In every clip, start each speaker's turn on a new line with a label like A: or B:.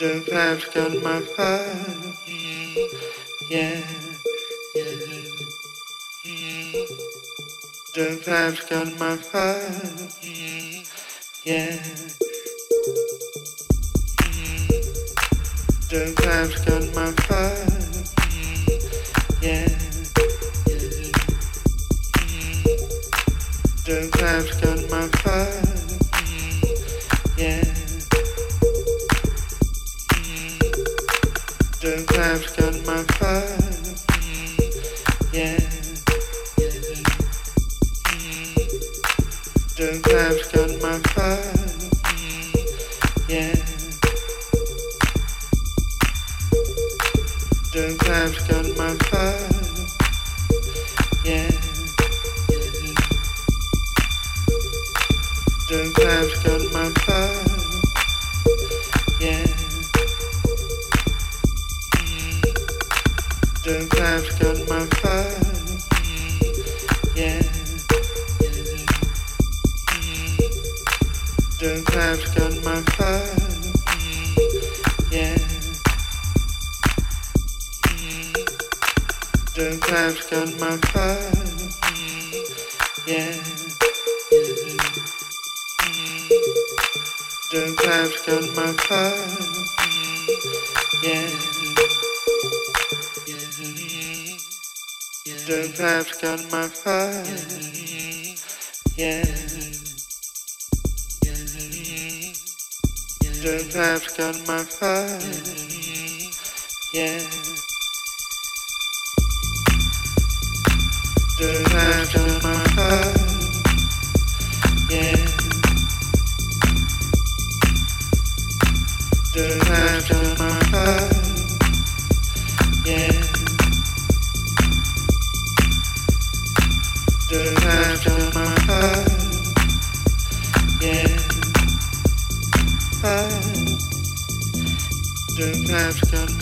A: survived got my heart. Yeah, yeah. Survived got my heart. Yeah. Survived on my heart. Yeah. My heart. Yeah. Красноярске. cause I've got my fire. Yeah. Cause I've got my fire. Yeah. Cause I've got
B: together.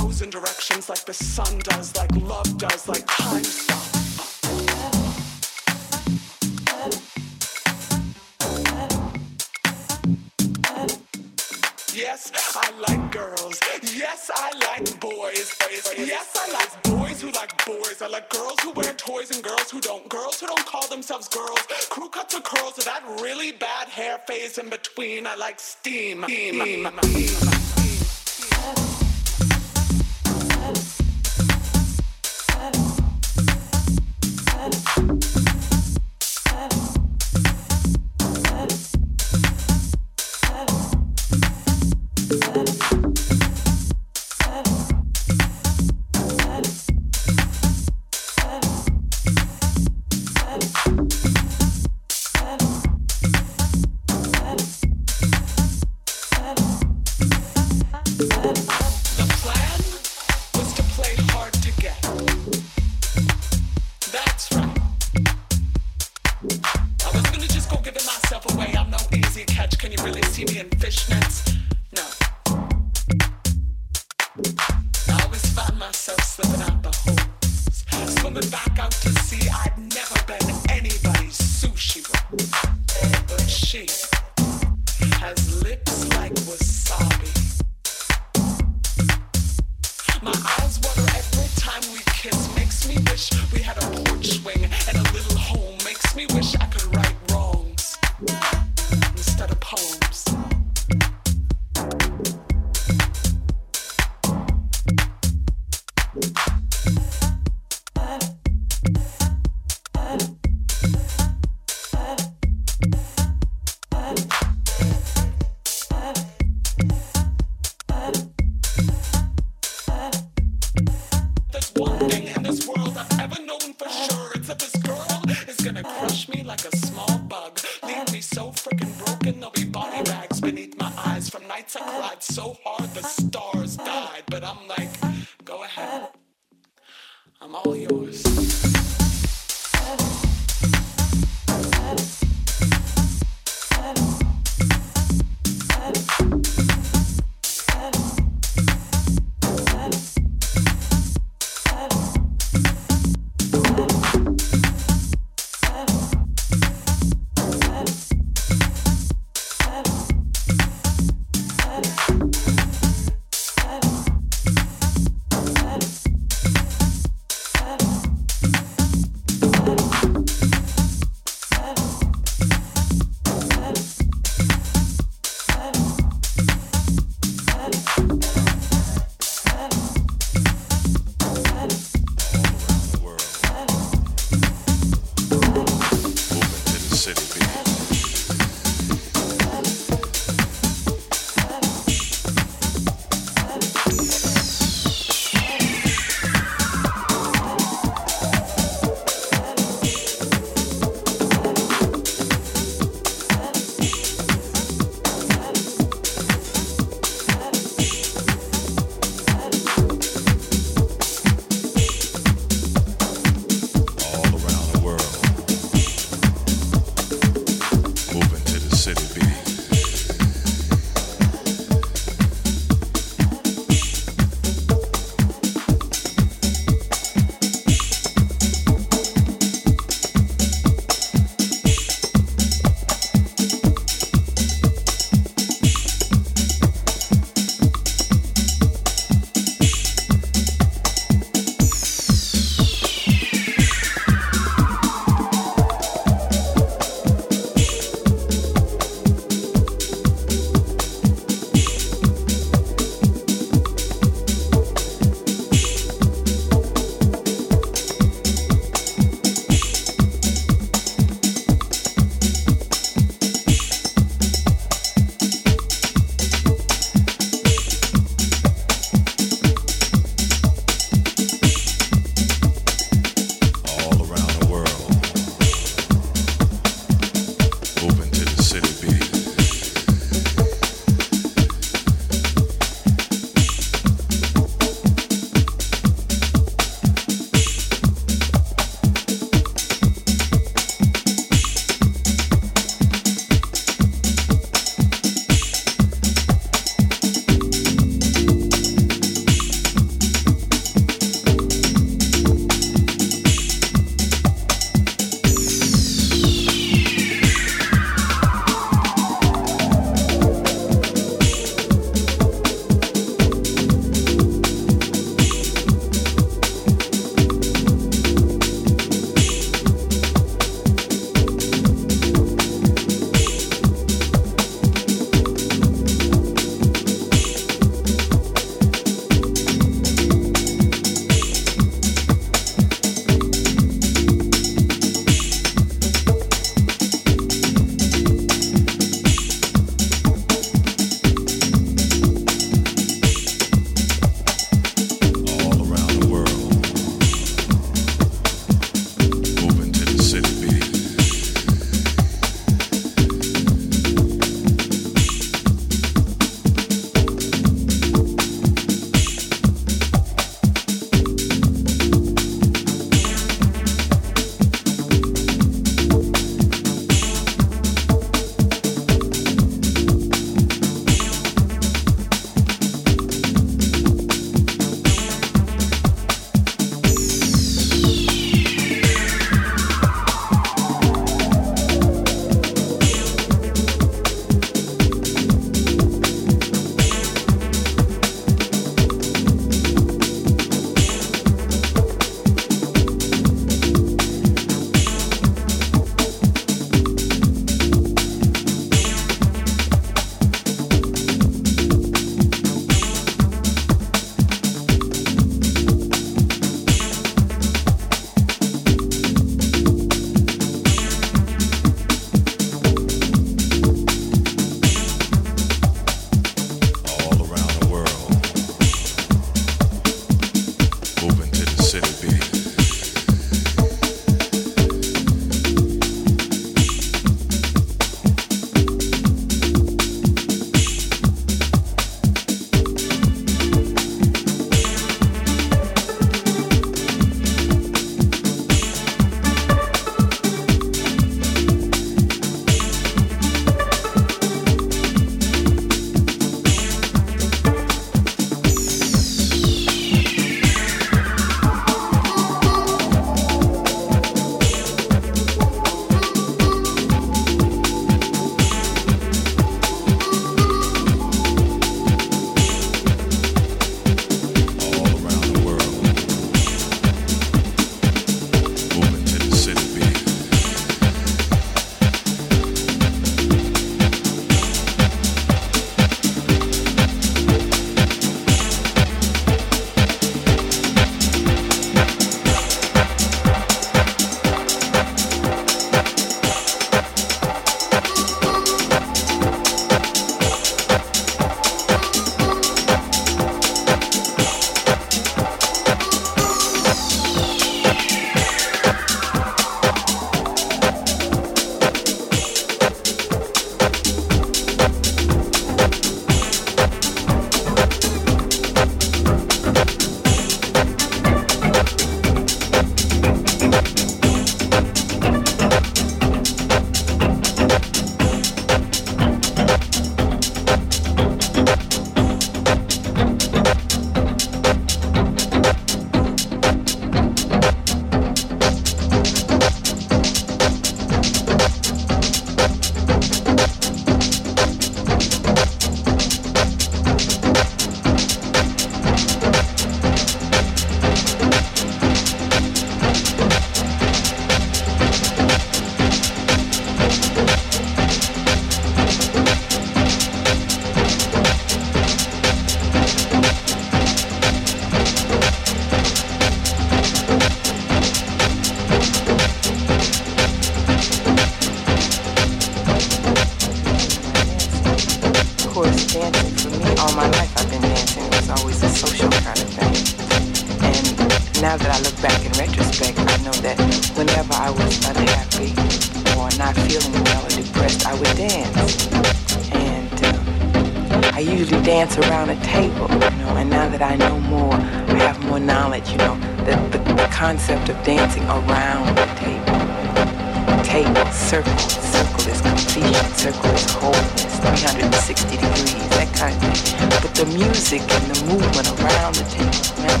B: 360 degrees, that kind of thing. But the music and the movement around the table, around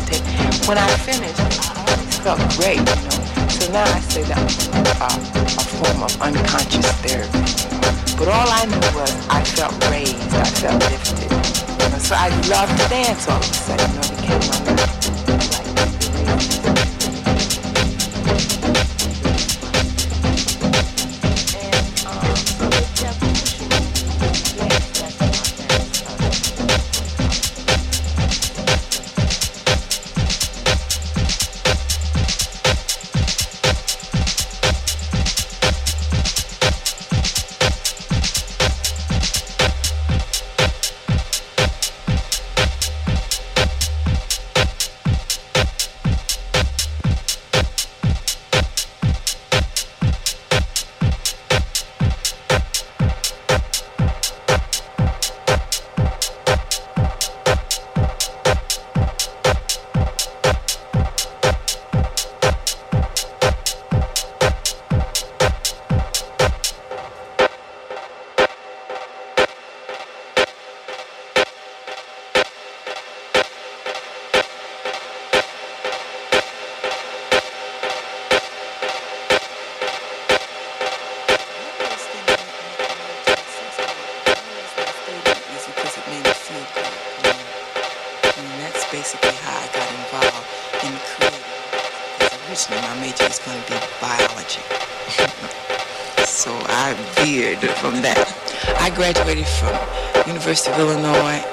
B: when I finished, I always felt great, you know. So now I say that uh, a form of unconscious therapy. But all I knew was I felt raised, I felt lifted. You know, so I loved to dance all of a sudden, you know, it became my life. University of Illinois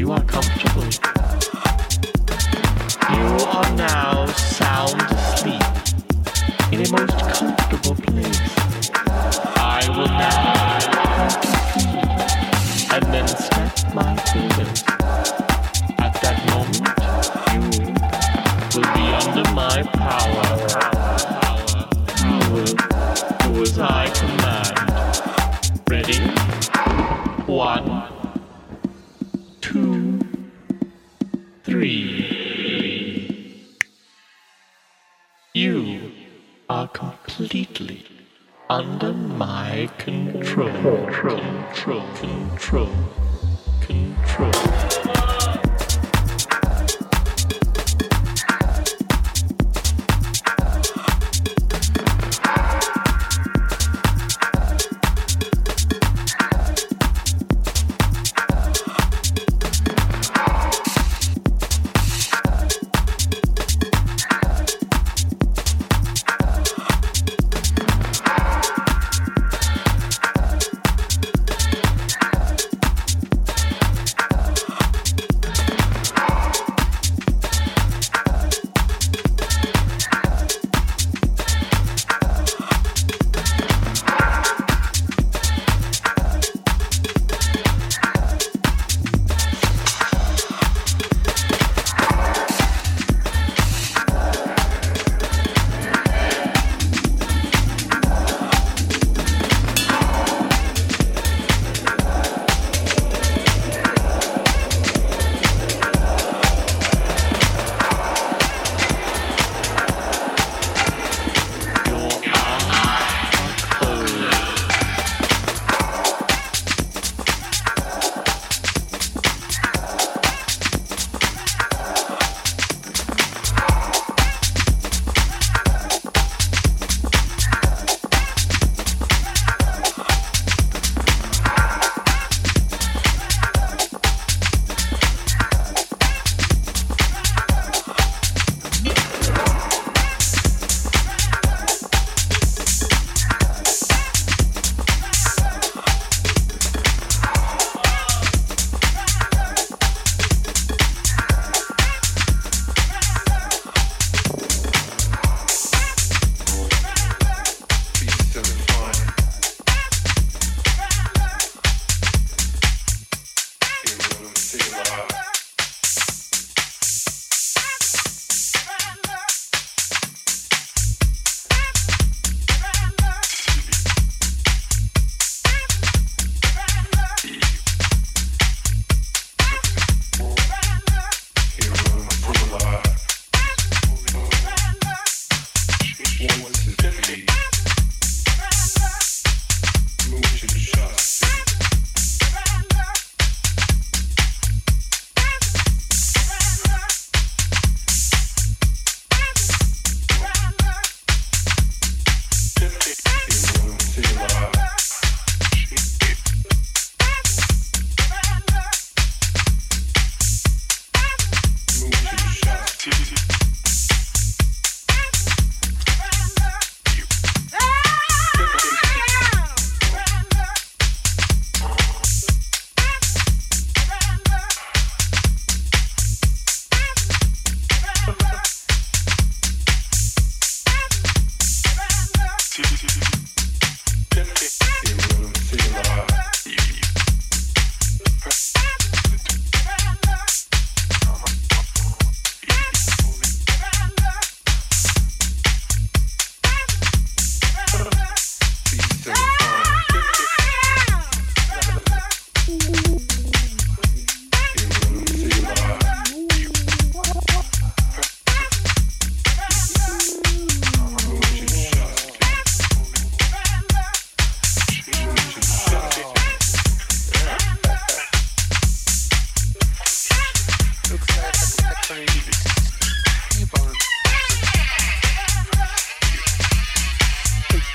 C: You are comfortable. You are now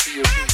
C: to you.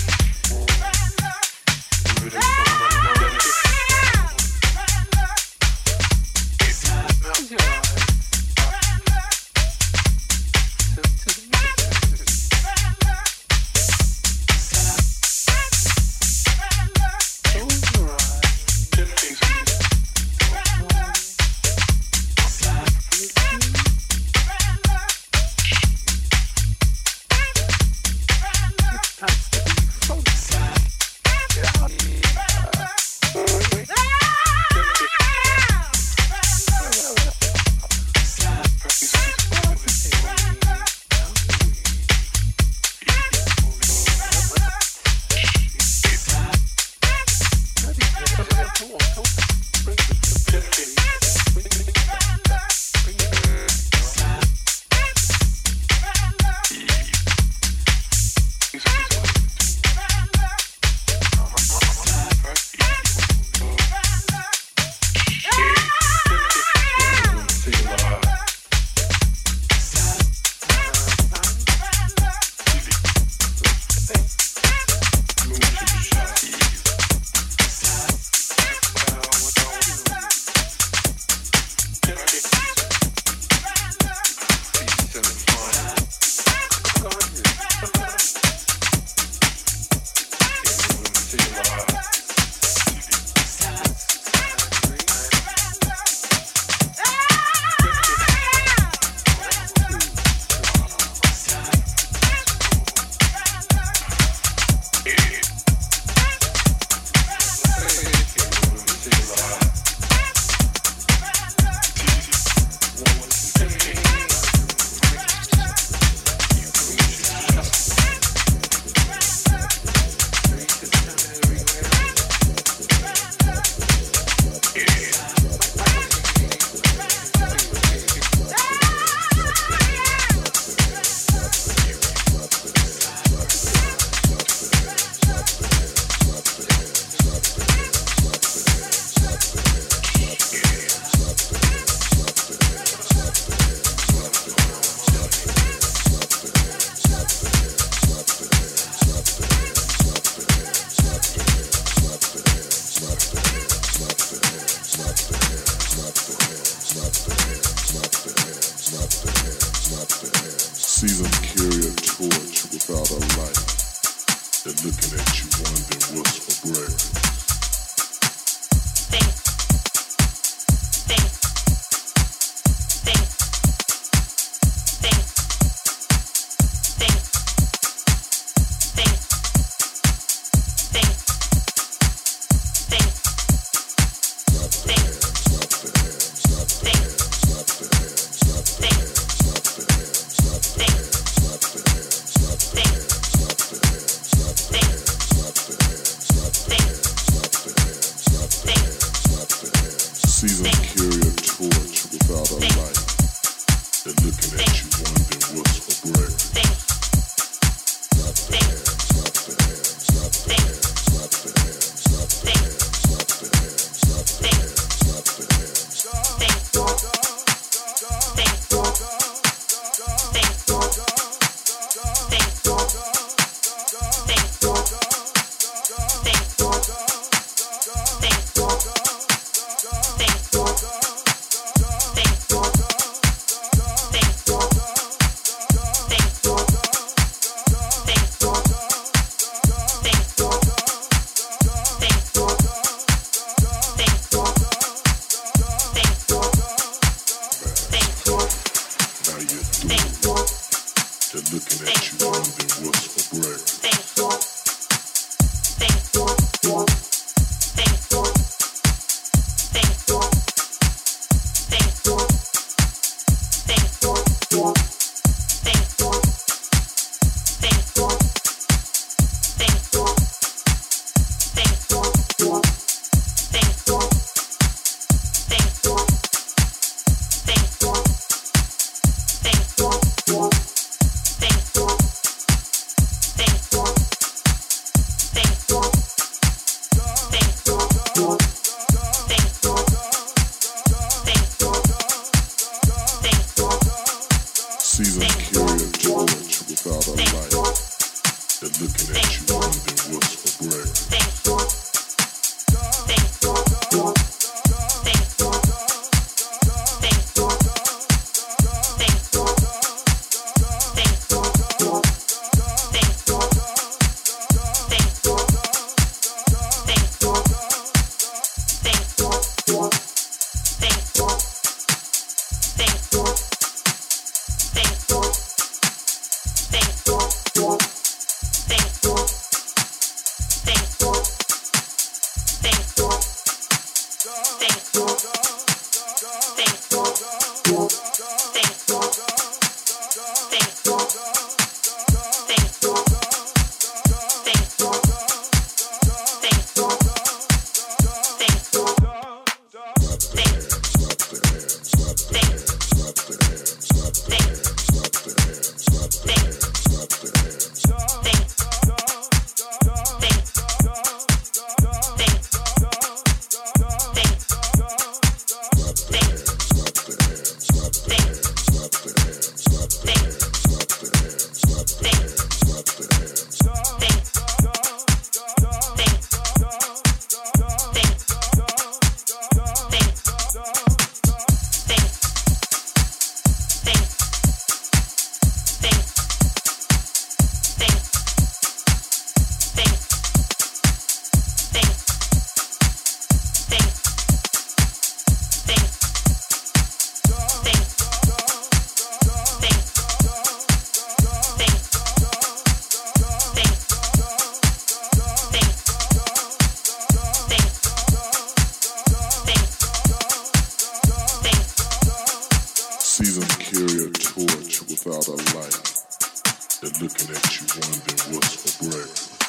D: Think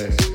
A: Gracias.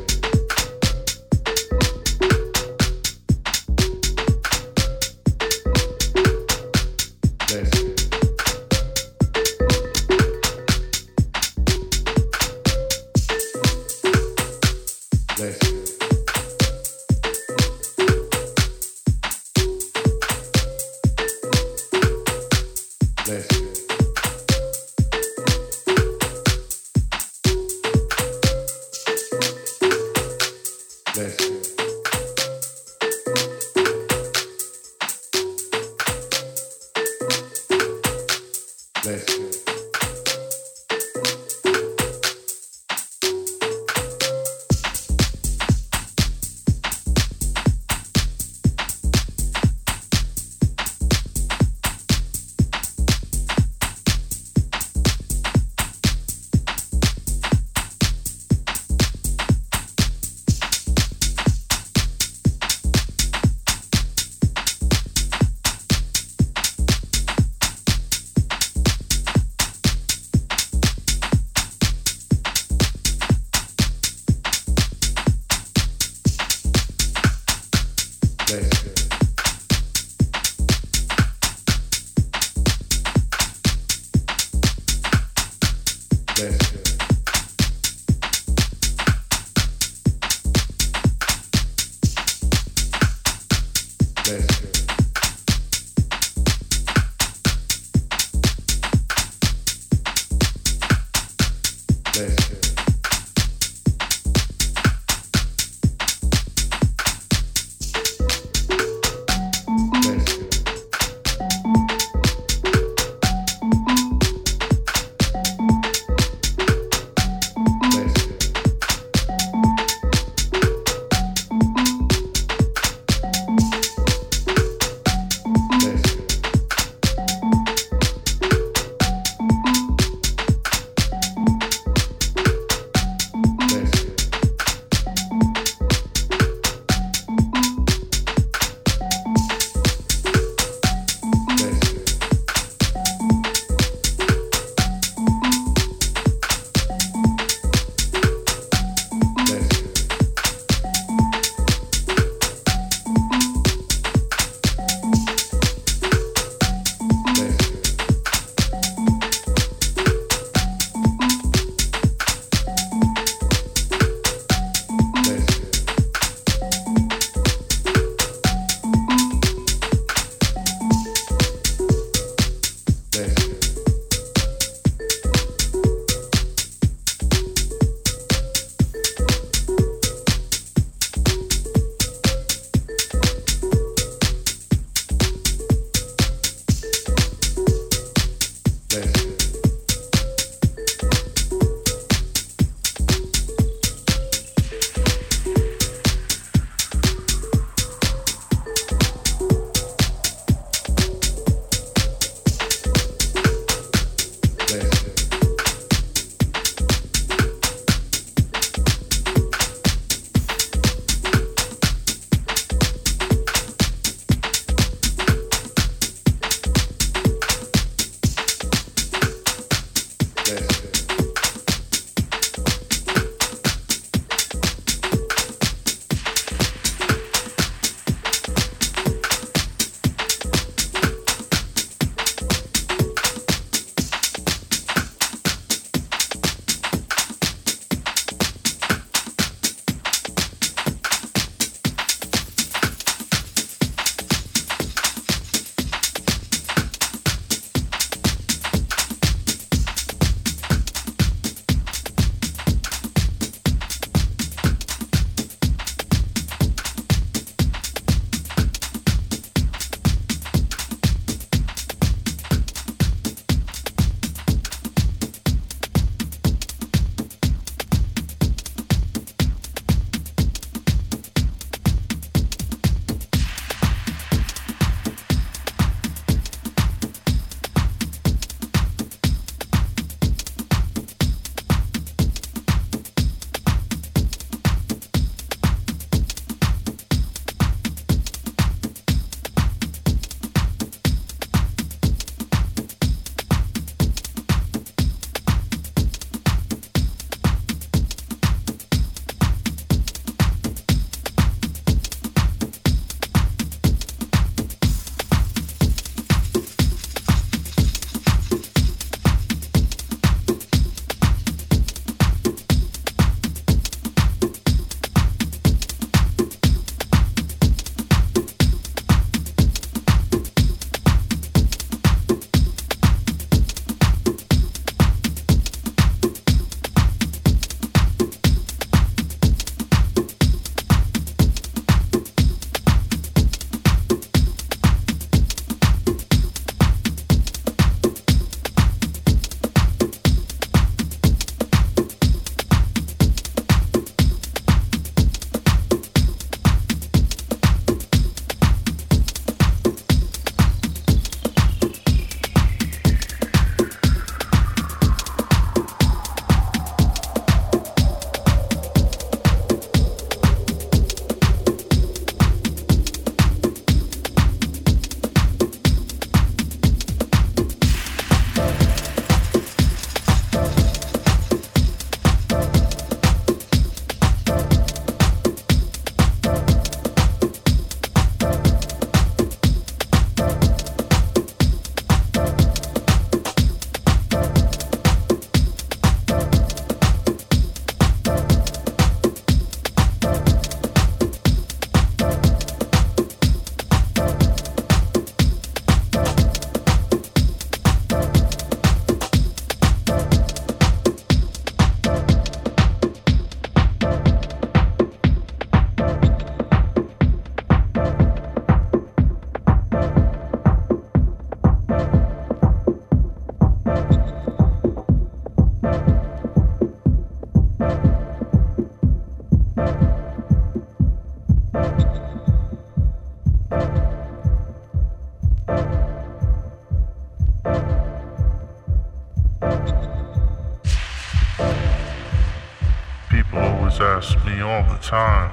A: The time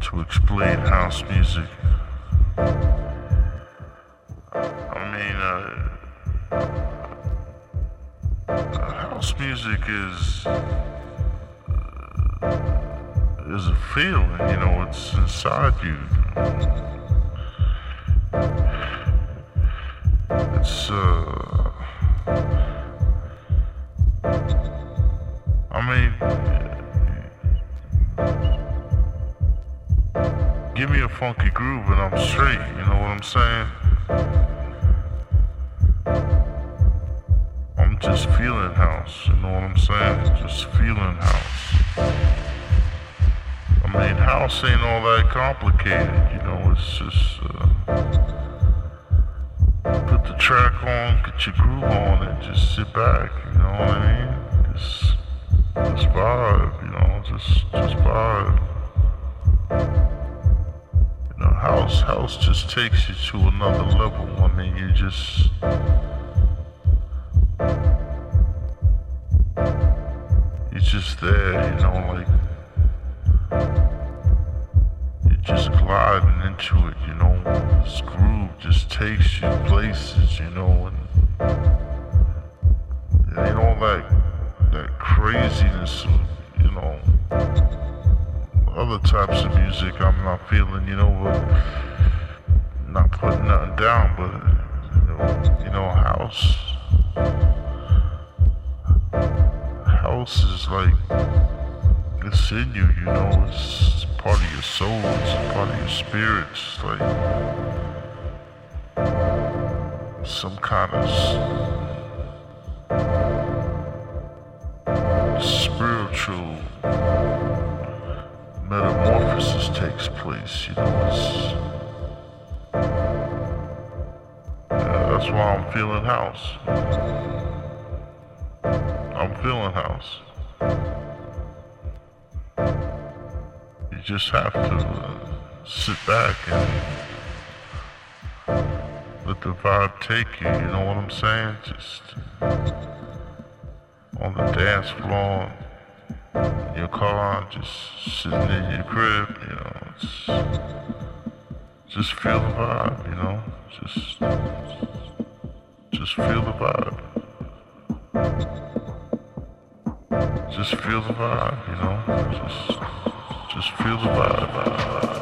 A: to explain house music. I mean, uh, house music is uh, is a feeling, you know, it's inside you. Complicated. You know, it's just uh, put the track on, get your groove on, and just sit back. You know what I mean? Just, just vibe. You know, just, just vibe. You know, house, house just takes you to another level. I mean, you just. You're just there, you know, like just gliding into it, you know. This groove just takes you places, you know, and it ain't all that that craziness, you know. Other types of music I'm not feeling, you know, but not putting nothing down, but you know, you know house. House is like it's in you, you know, it's part of your soul, it's part of your spirit, it's like some kind of spiritual metamorphosis takes place, you know, it's that's why I'm feeling house. I'm feeling house. Just have to sit back and let the vibe take you. You know what I'm saying? Just on the dance floor, in your car, just sitting in your crib. You know, it's, just feel the vibe. You know, just just feel the vibe. Just feel the vibe, you know. Just, just feel the vibe.